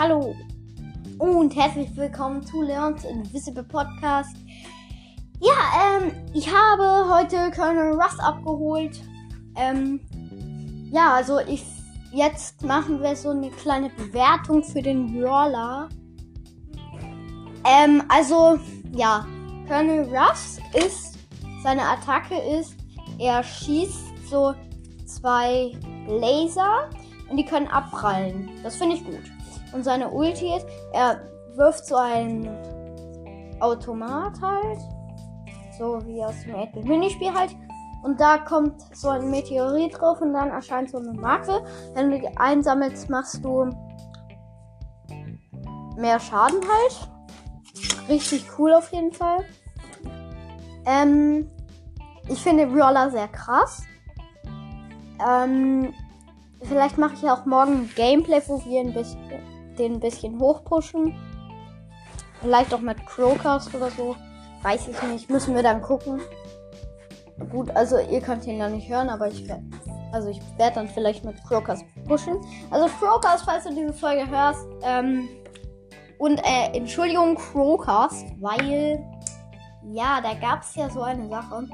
Hallo und herzlich willkommen zu Leons Invisible Podcast. Ja, ähm, ich habe heute Colonel Russ abgeholt. Ähm, ja, also ich jetzt machen wir so eine kleine Bewertung für den Brawler. Ähm, also ja, Colonel Russ ist seine Attacke ist, er schießt so zwei Laser und die können abprallen. Das finde ich gut. Und seine Ulti ist, er wirft so ein Automat halt. So wie aus dem 8 Minispiel halt. Und da kommt so ein Meteorit drauf und dann erscheint so eine Marke. Wenn du die einsammelst, machst du mehr Schaden halt. Richtig cool auf jeden Fall. Ähm, ich finde Brawler sehr krass. Ähm, vielleicht mache ich auch morgen ein Gameplay, wo wir ein bisschen, den ein bisschen hochpushen. Vielleicht auch mit Crowcast oder so. Weiß ich nicht. Müssen wir dann gucken. Gut, also ihr könnt ihn ja nicht hören, aber ich werde. Also ich werde dann vielleicht mit Crowcast pushen. Also Crowcast, falls du diese Folge hörst. Ähm, und äh, Entschuldigung, Crowcast, weil ja, da gab es ja so eine Sache.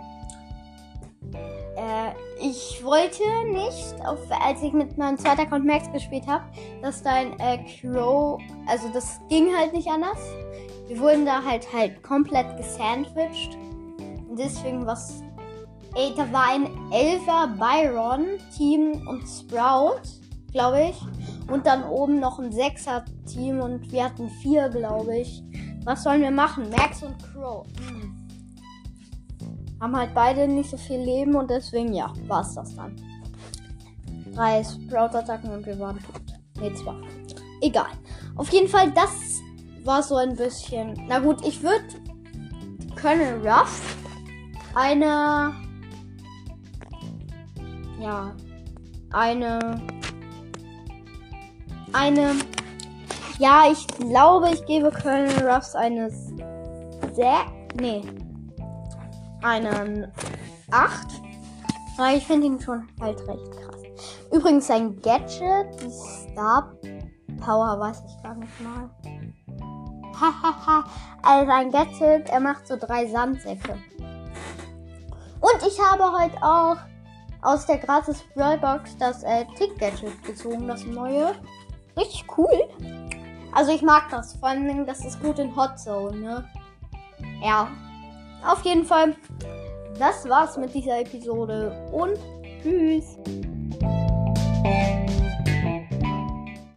Äh, ich wollte nicht, auf, als ich mit meinem zweiten Account Max gespielt habe, dass dein äh, Crow, also das ging halt nicht anders. Wir wurden da halt halt komplett gesandwiched. Und deswegen was. Ey, da war ein Elfer Byron, Team und Sprout, glaube ich. Und dann oben noch ein Sechser Team und wir hatten vier, glaube ich. Was sollen wir machen? Max und Crow. Hm. Haben halt beide nicht so viel Leben und deswegen, ja, war es das dann. Drei Sprout-Attacken und wir waren tot. Ne, zwei. Egal. Auf jeden Fall, das war so ein bisschen. Na gut, ich würde Colonel Ruff eine. Ja. Eine. Eine. Ja, ich glaube, ich gebe Colonel Ruffs eine 6. Nee. Einen 8. Aber ich finde ihn schon halt recht krass. Übrigens sein Gadget, die Star Power, weiß ich gar nicht mal. Hahaha. also ein Gadget, er macht so drei Sandsäcke. Und ich habe heute auch aus der gratis Brawlbox das äh, Tick-Gadget gezogen, das neue. Richtig cool. Also ich mag das. Vor allem, das ist gut in Hot Zone, ne? Ja. Auf jeden Fall. Das war's mit dieser Episode und tschüss.